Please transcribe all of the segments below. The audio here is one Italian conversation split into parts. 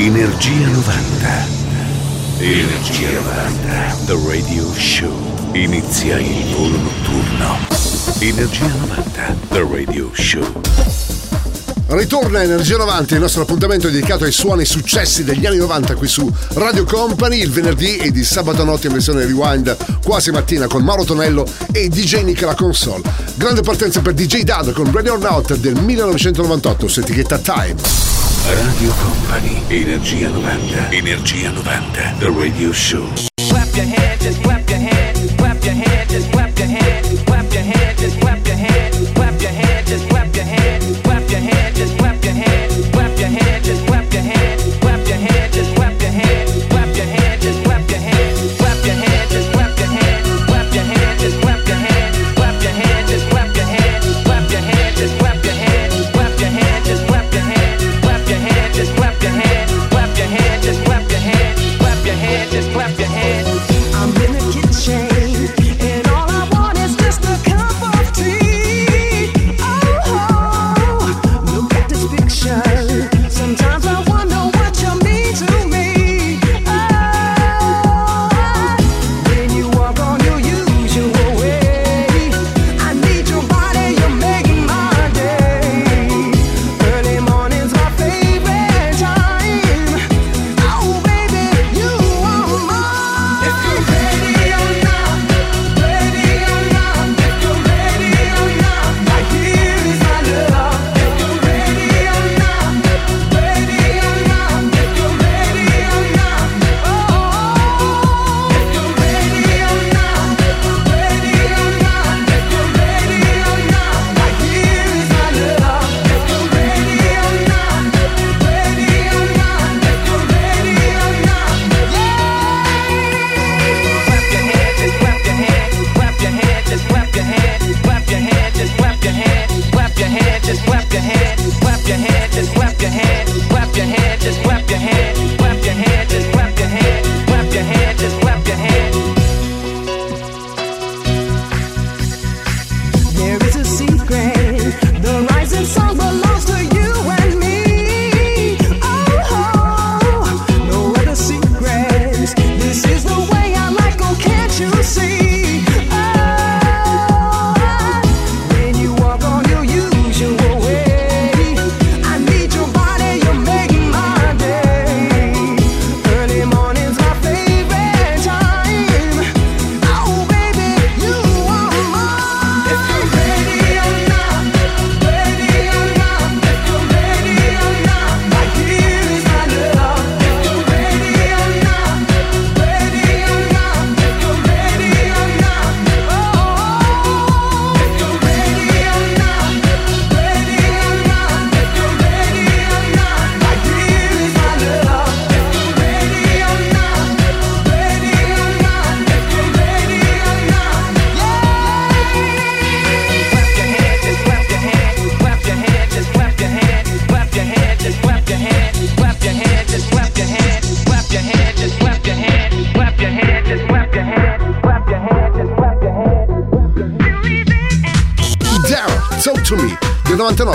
Energia 90. Energia 90. The Radio Show. Inizia il volo notturno. Energia 90. The Radio Show. Ritorna Energia 90, il nostro appuntamento dedicato ai suoni successi degli anni 90 qui su Radio Company, il venerdì e di sabato notte in versione rewind quasi mattina con Mauro Tonello e DJ Nick alla console. Grande partenza per DJ Dad con Ready or Not del 1998 su etichetta Time. Radio Company, Energia 90. Energia 90. The Radio Show. Clap your hands, clap your hands, clap your hands, clap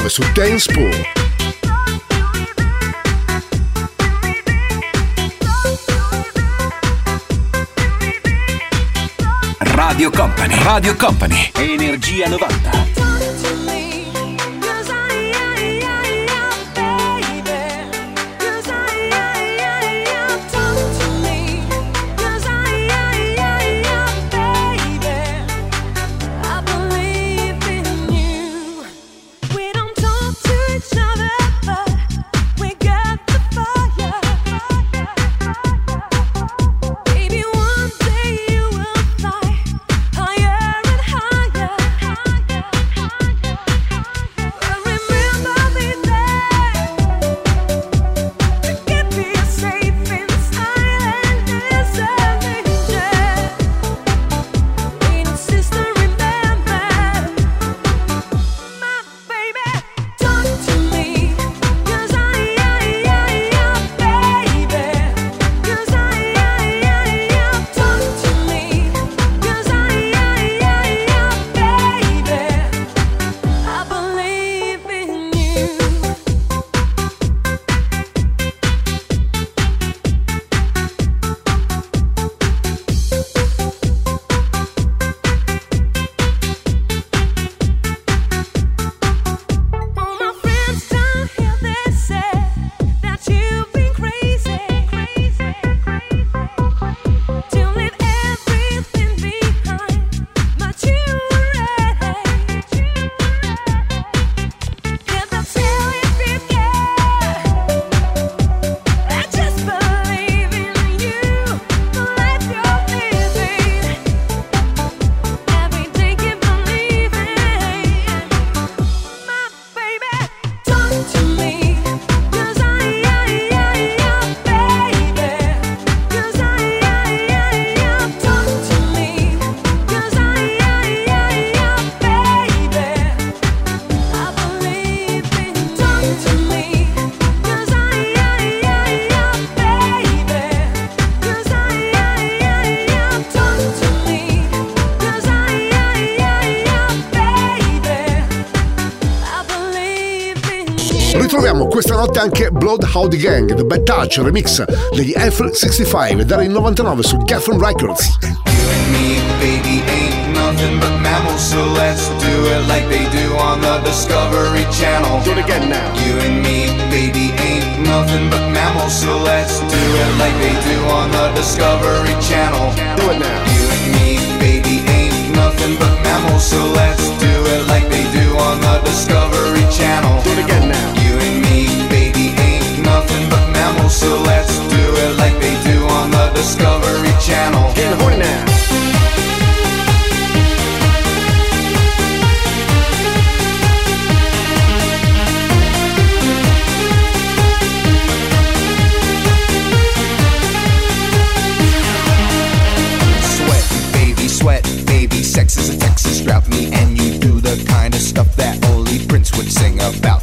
su Dance Pool. Radio Company, Radio Company, Energia 90. Notte anche Blood Howdy Gang, The Bad Touch remix degli F65 dal 99 su Geffen Records. nothing but mammals, so let's do it like they do on the Discovery Channel. Do it again now. You and me, baby, ain't nothing but mammals, so let's do it like they do on the Discovery Channel. Do it now. You and me, baby, ain't nothing but mammals, so let's do it like they do on the Discovery Channel. Do it again now. So let's do it like they do on the Discovery Channel. Getting horny now. Sweat, baby, sweat, baby. Sex is a Texas drought. Me and you do the kind of stuff that only Prince would sing about.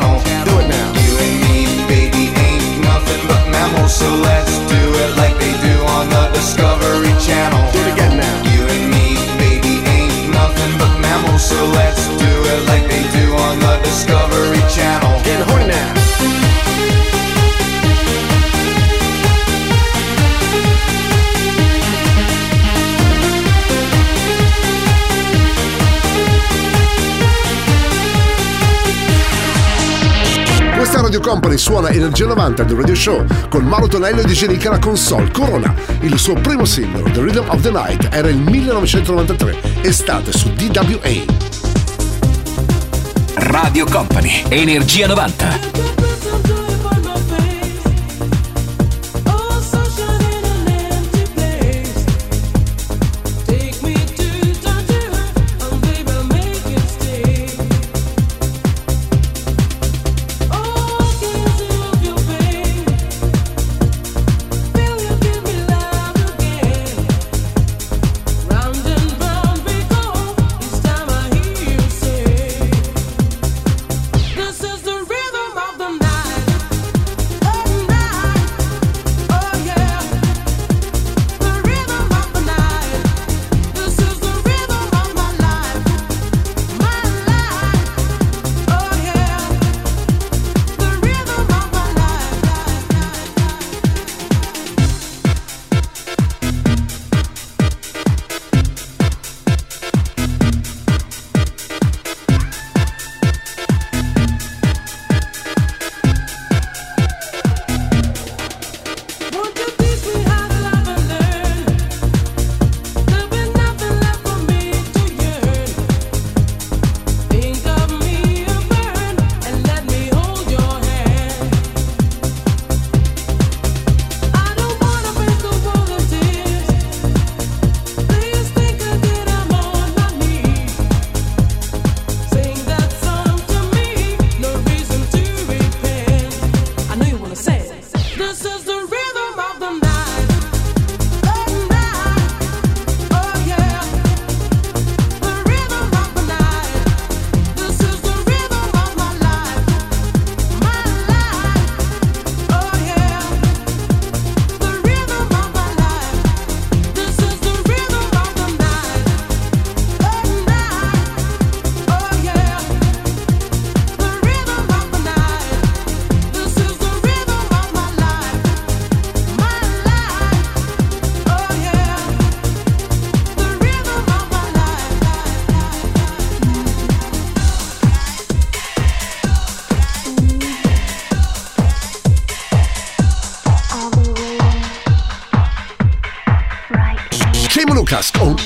Company suona Energia 90 del Radio Show con Mauro Tonello e DJ alla console Corona. Il suo primo singolo, The Rhythm of the Night, era il 1993, estate su DWA. Radio Company, Energia 90.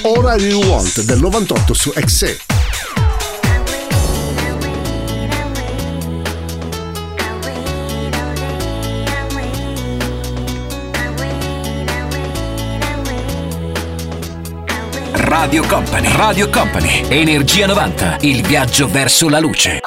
I Really Want del 98 su XE. Radio Company. Radio Company. Energia 90. Il viaggio verso la luce.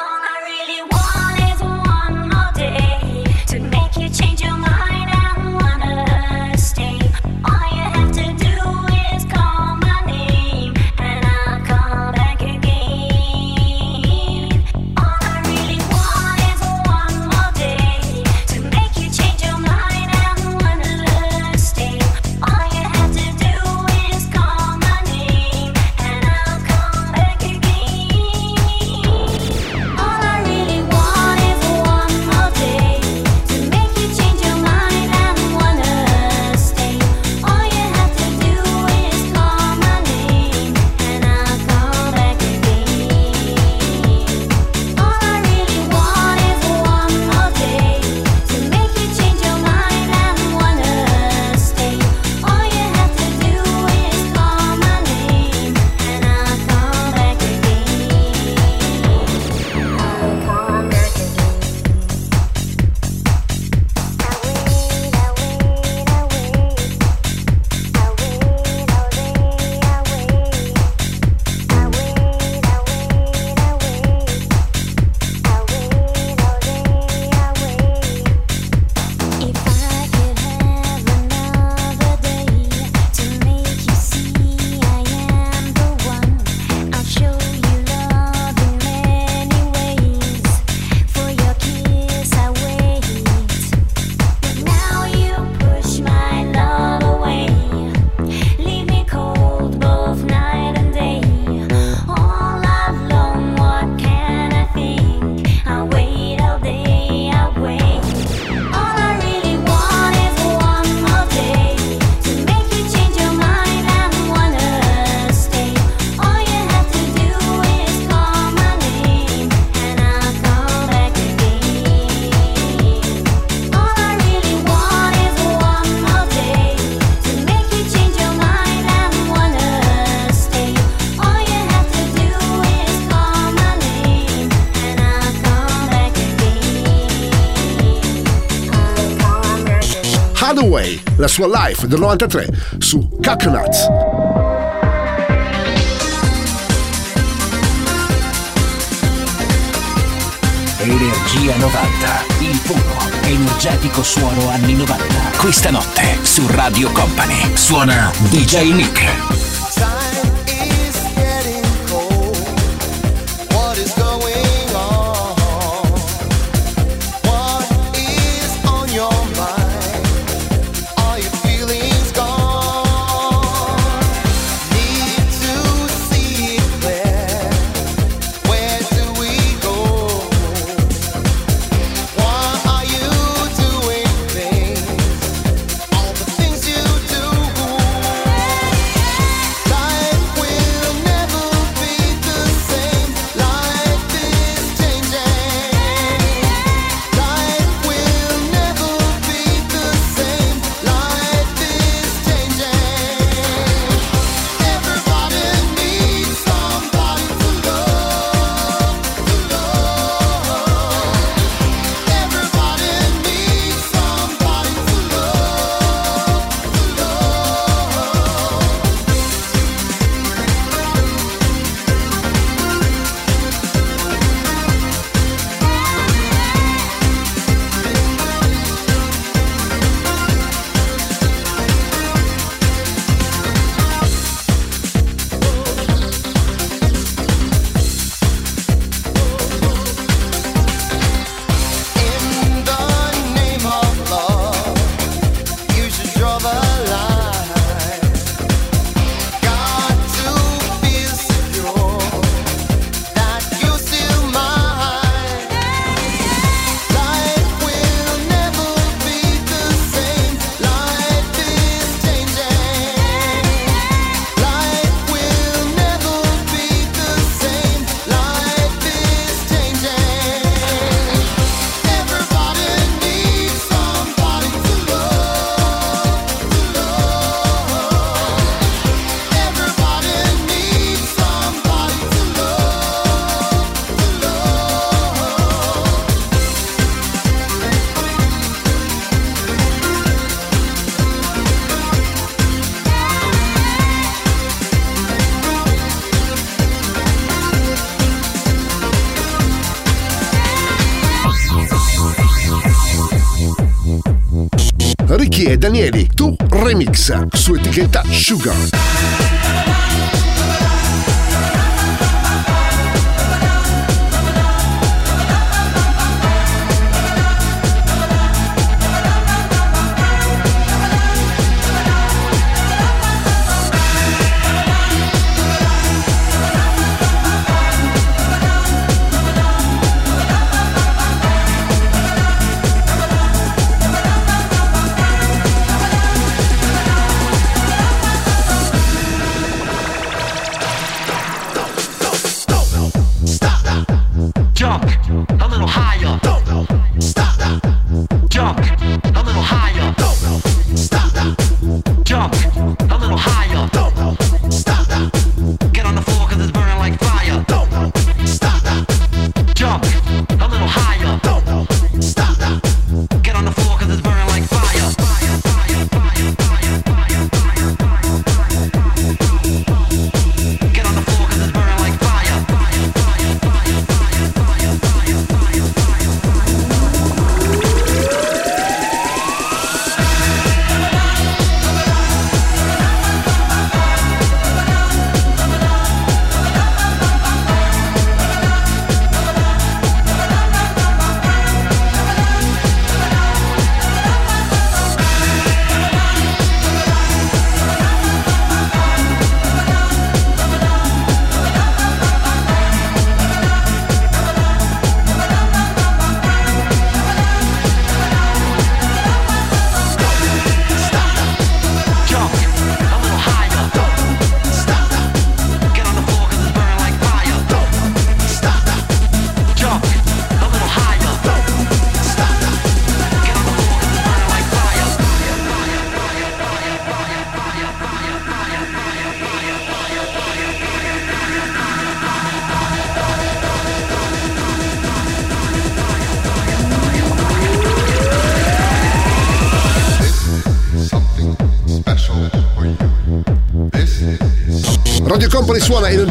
La sua live del 93 su Coconuts. Energia 90, il puro, energetico suono anni 90. Questa notte su Radio Company suona DJ Nick. Danieli, Tu Remix, su etichetta Sugar.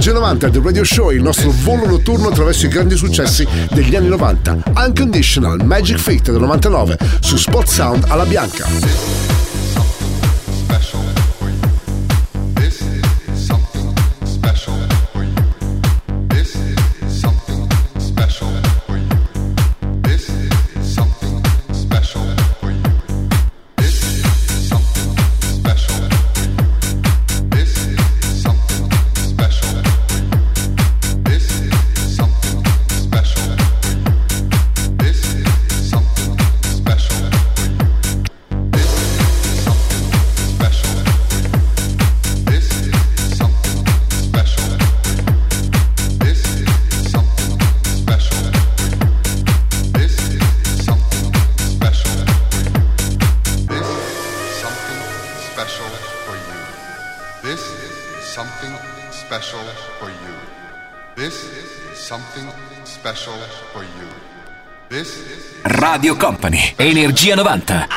Energia 90 del Radio Show, il nostro volo notturno attraverso i grandi successi degli anni 90. Unconditional Magic Fit del 99 su Spot Sound alla bianca. Radio Company, Energia 90.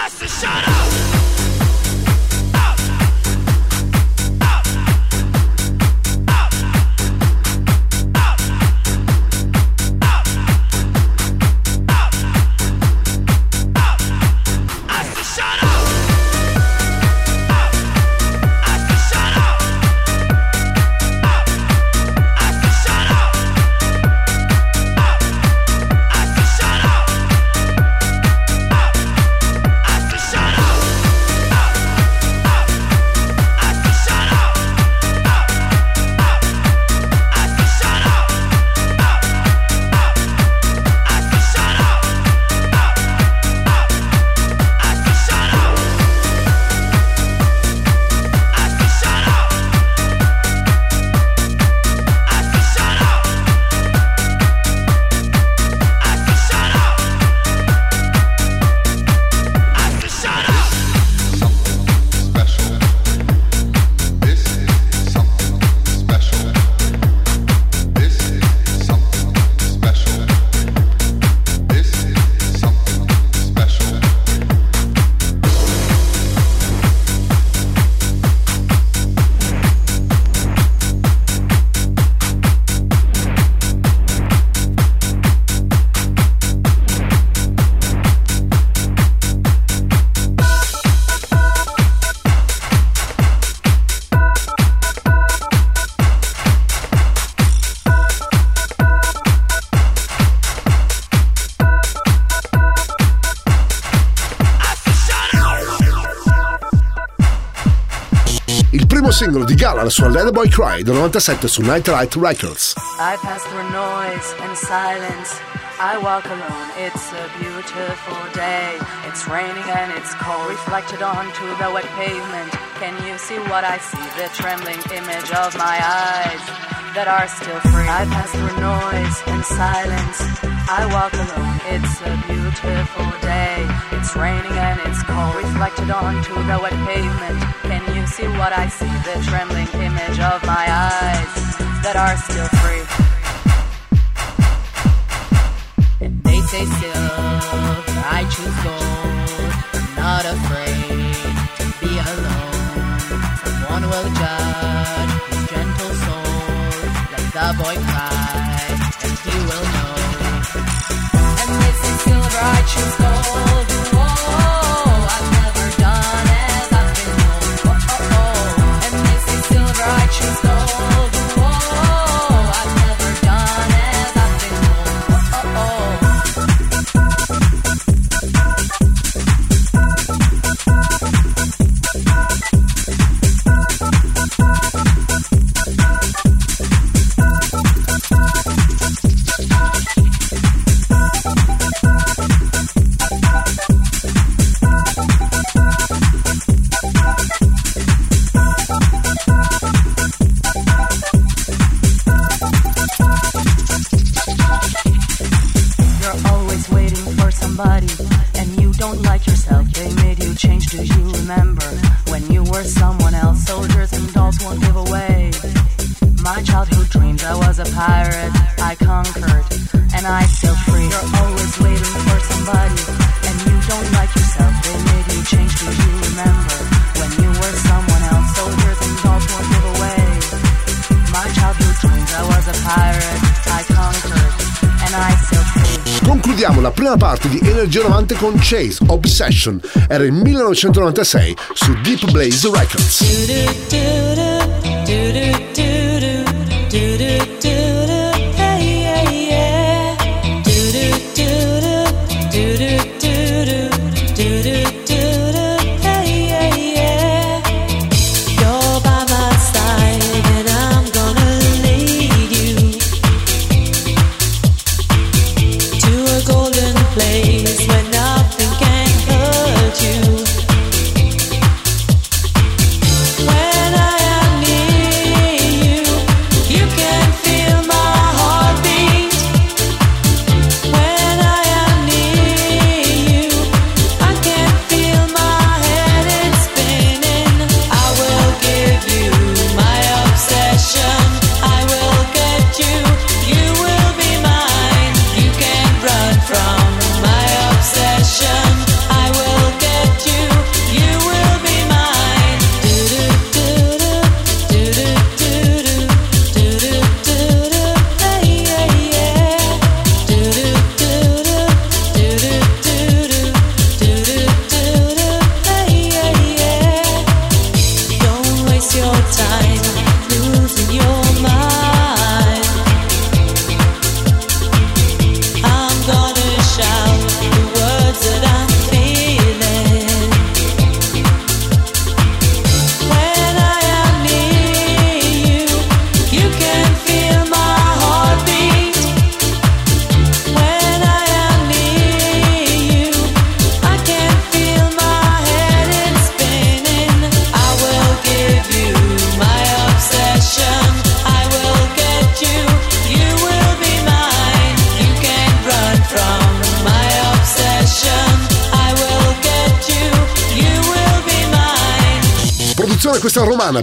La sua Let Boy Cry del 97 su Nightlight Records. I pass through noise and silence. I walk alone, it's a beautiful day. It's raining and it's cold, reflected onto the wet pavement. Can you see what I see? The trembling image of my eyes that are still free. I pass through noise and silence. I walk alone, it's a beautiful day. It's raining and it's cold, reflected onto the wet pavement. Can you see what I see? The trembling image of my eyes that are still free. They say silver, I choose gold. I'm not afraid to be alone. Someone will judge his gentle soul. Let the boy cry, what you know. Con Chase Obsession. Era il 1996 su Deep Blaze Records.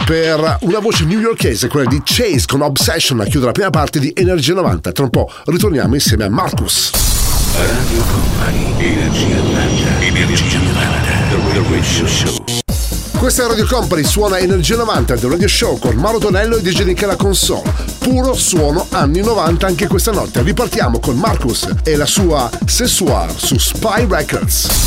Per una voce newyorkese, quella di Chase con Obsession a chiudere la prima parte di Energia 90. Tra un po' ritorniamo insieme a Marcus. Radio Company, Energia 90, Energia 90, The Radio Show. Questa è Radio Company, suona Energia 90 del Radio Show con Mauro Tonello e DJ Nick alla console. Puro suono anni 90 anche questa notte. Ripartiamo con Marcus e la sua Sessual su Spy Records.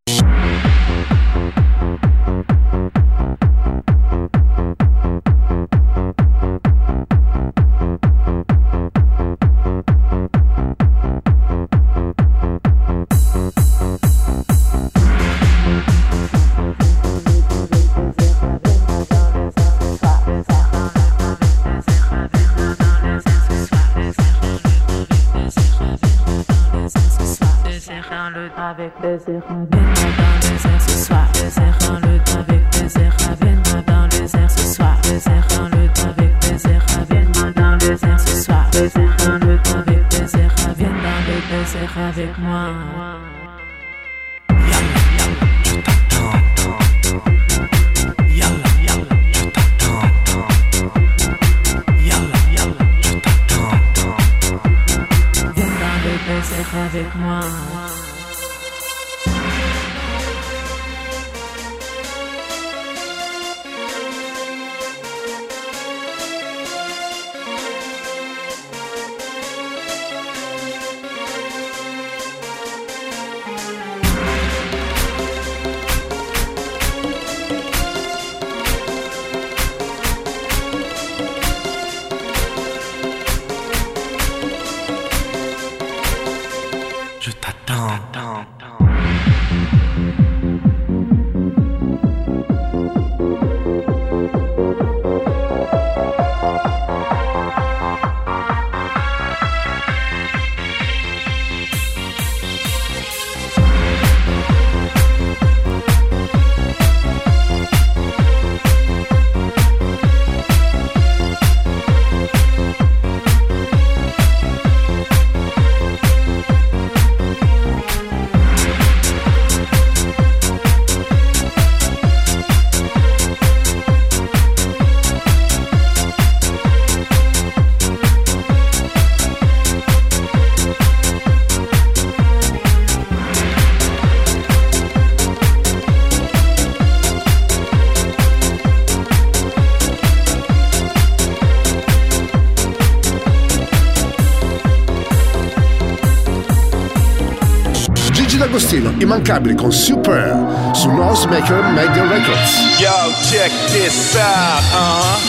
immancabile con Super su Noisemaker Media Records. Yo, check this out, uh-huh.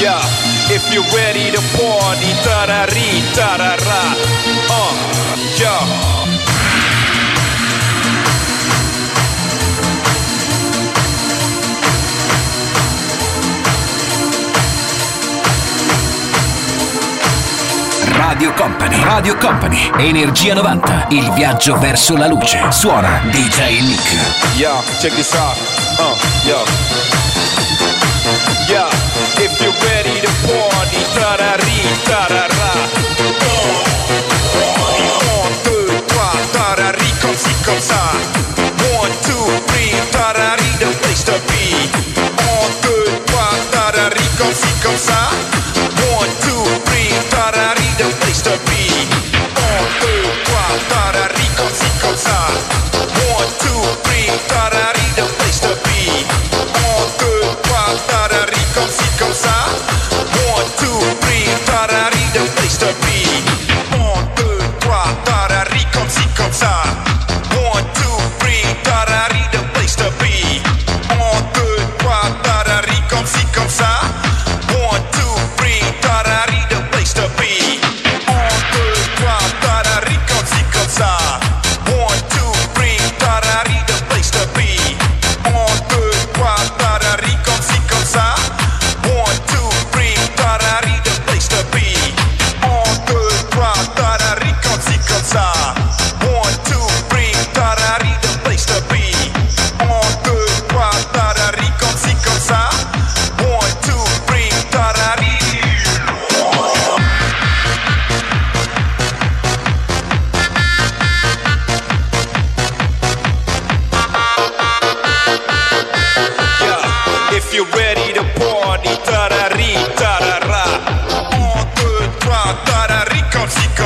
Yeah, if you're ready to party, tarari, tarara. Uh, yeah. Radio Company, Radio Company, Energia 90, il viaggio verso la luce. Suona DJ Nick. Yo, check this out. Uh, yo. Yeah, if you're ready to party, tarari, tarara. Un, deux, trois, tarari, comme ci. One, two, three, tarari, the place to be. Un, deux, trois, tarari, comme ci, comme ça.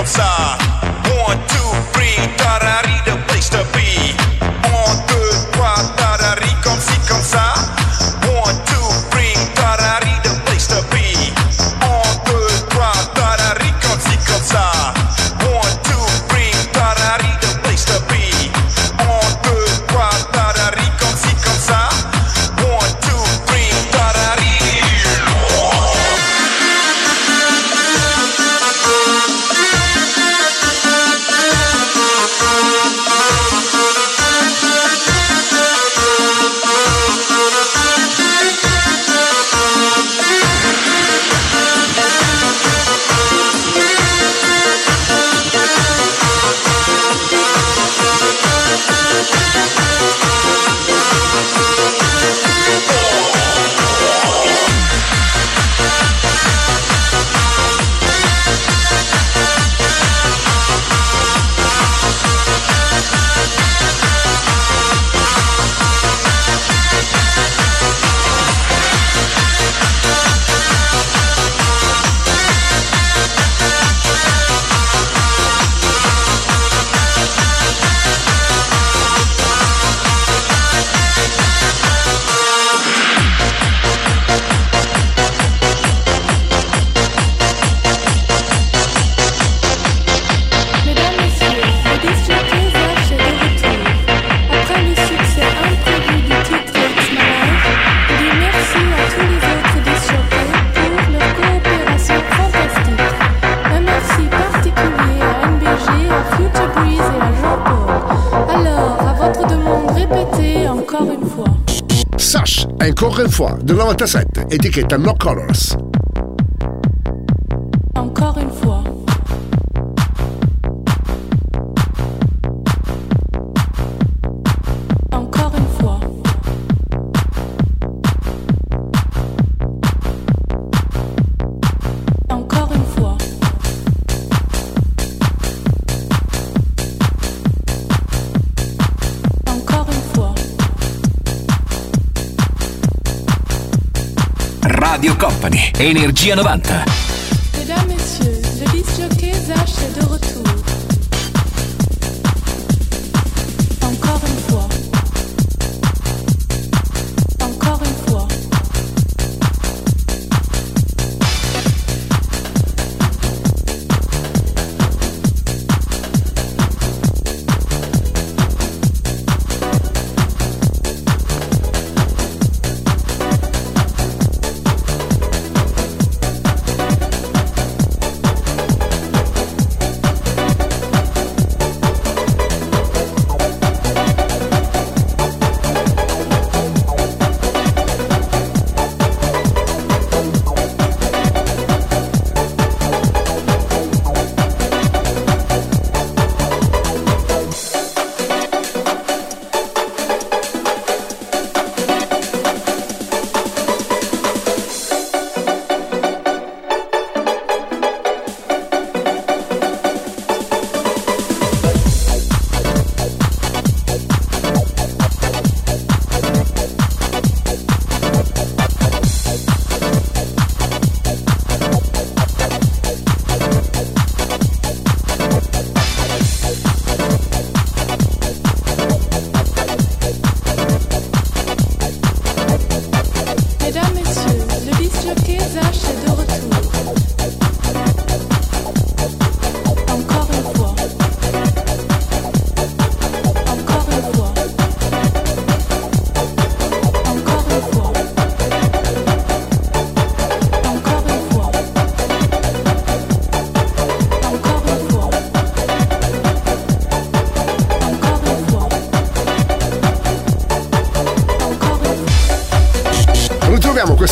outside. Une fois, del 97, etichetta No Colors. Energia 90.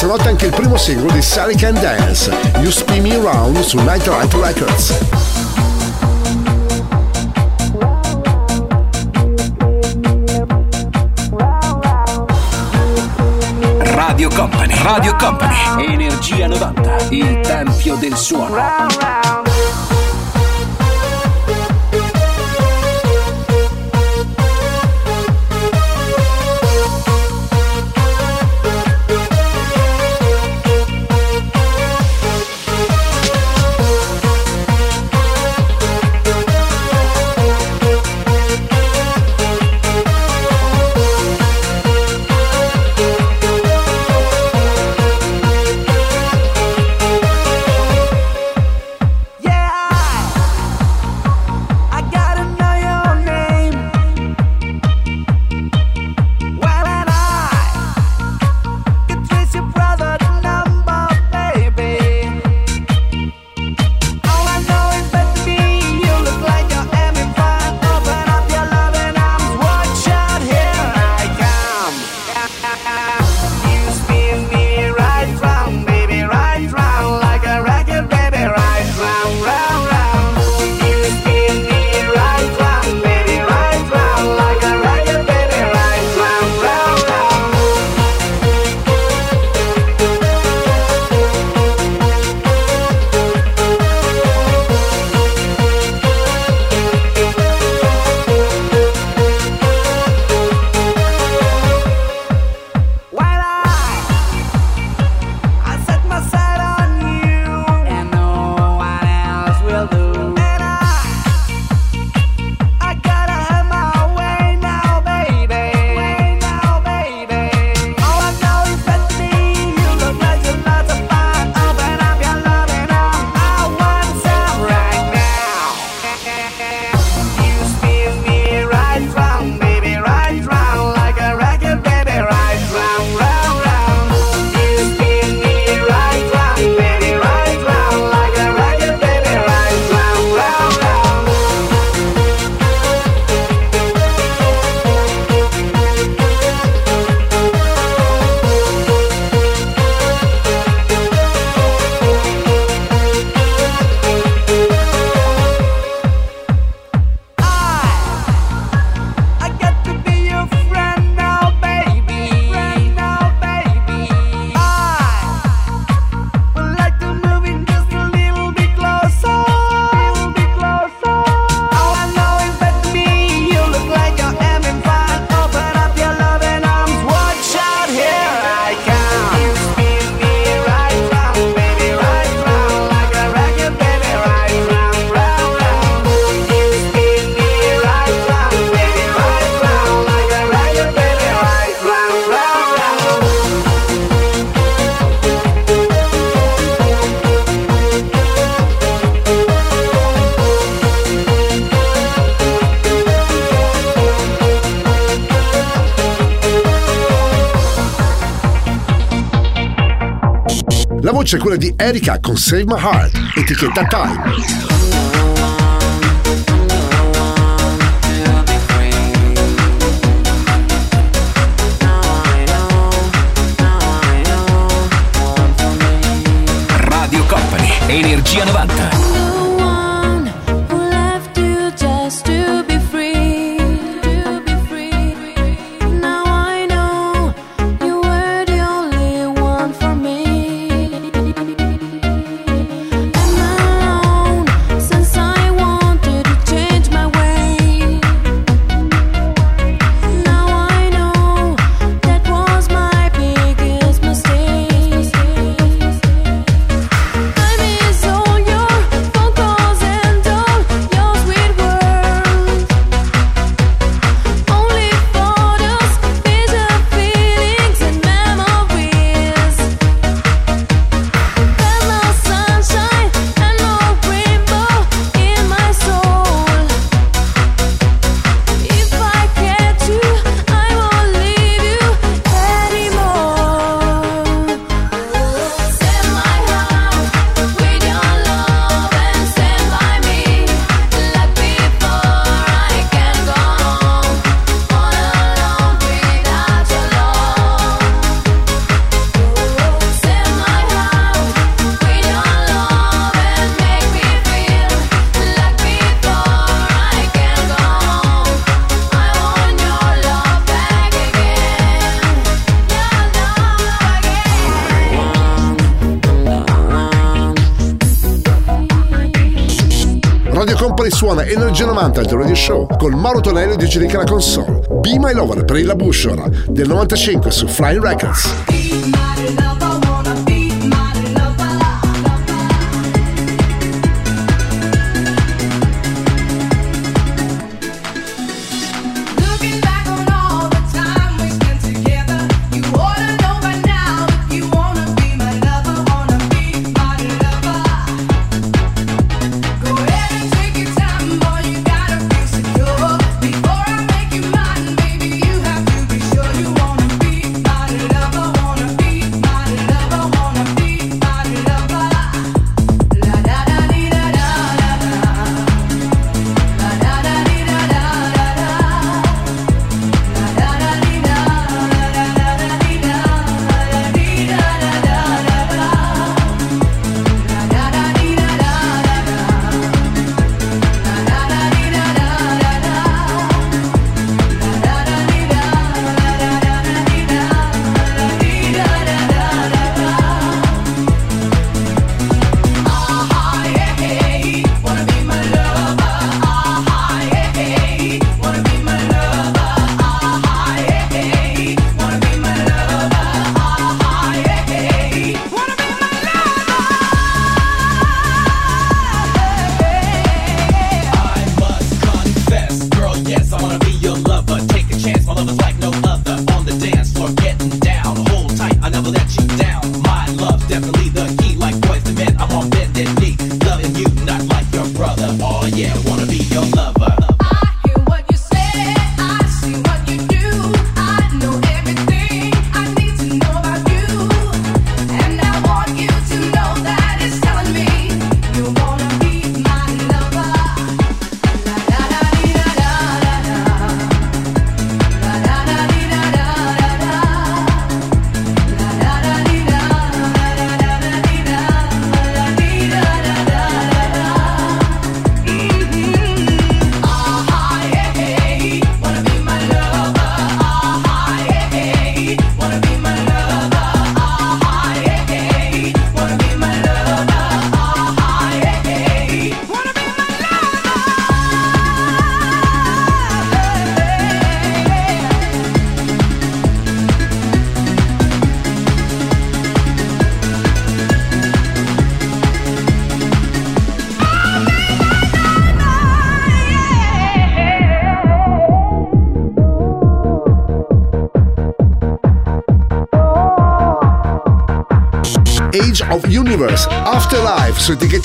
Notte anche il primo singolo di Sally Can Dance, You Spin Me Around su Night Light Records. Radio Company, Radio Company, Energia 90, il tempio del suono. è quella di Erika con Save My Heart, etichetta Time. Radio Company, Energia 90. 90 il Radio show con Mauro Tonello di Giudica la console. Be My Lover per il La Bushora del 95 su Flying Records.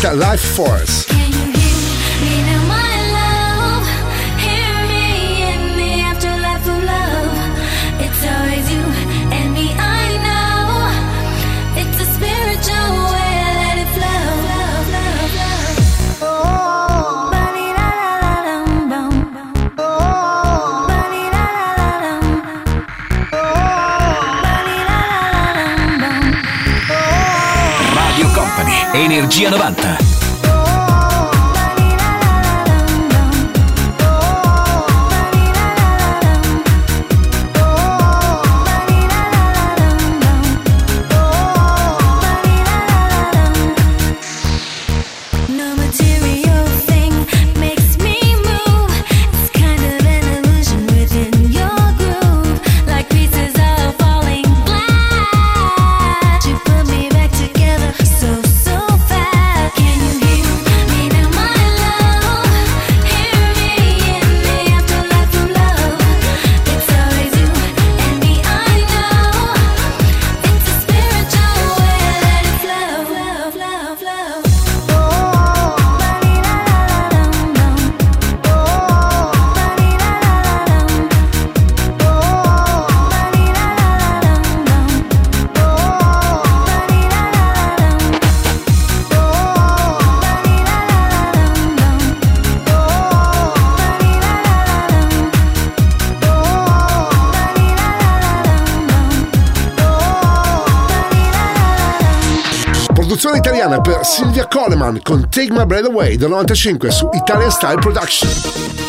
Life Force. Energia 90. One con Take My Breath Away del 95 su Italian Style Production.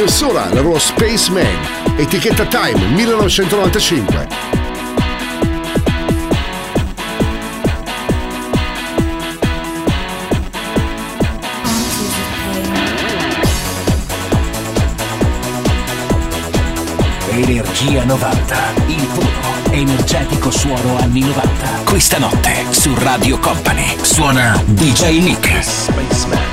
Io sola, lavoro Spaceman, etichetta Time 1995. Energia 90, il puro energetico suono anni 90. Questa notte su Radio Company suona DJ Nick. Spaceman.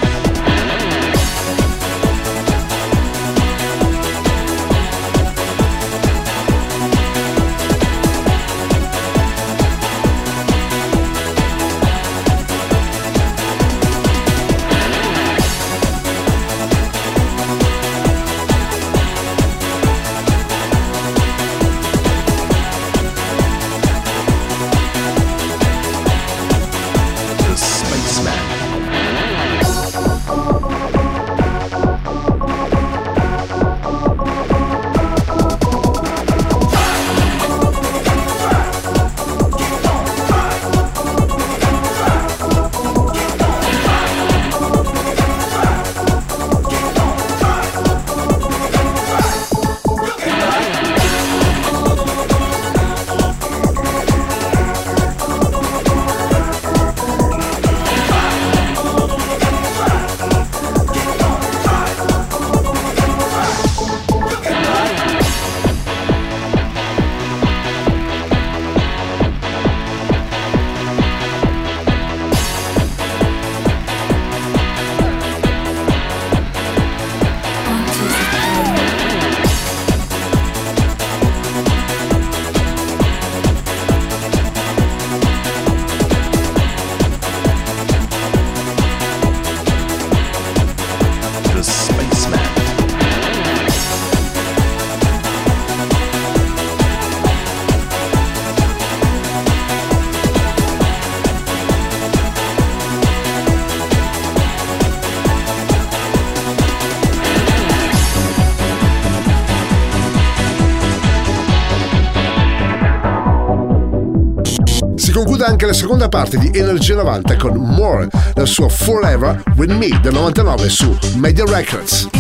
Anche la seconda parte di Energia 90 con More, dal suo Forever With Me del 99 su Media Records.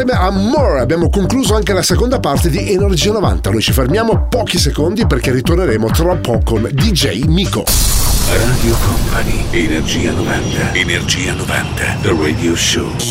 Insieme a More abbiamo concluso anche la seconda parte di Energia 90. Noi ci fermiamo pochi secondi perché ritorneremo tra poco con DJ Miko. Radio Company, Energia 90, Energia 90, The Radio Show.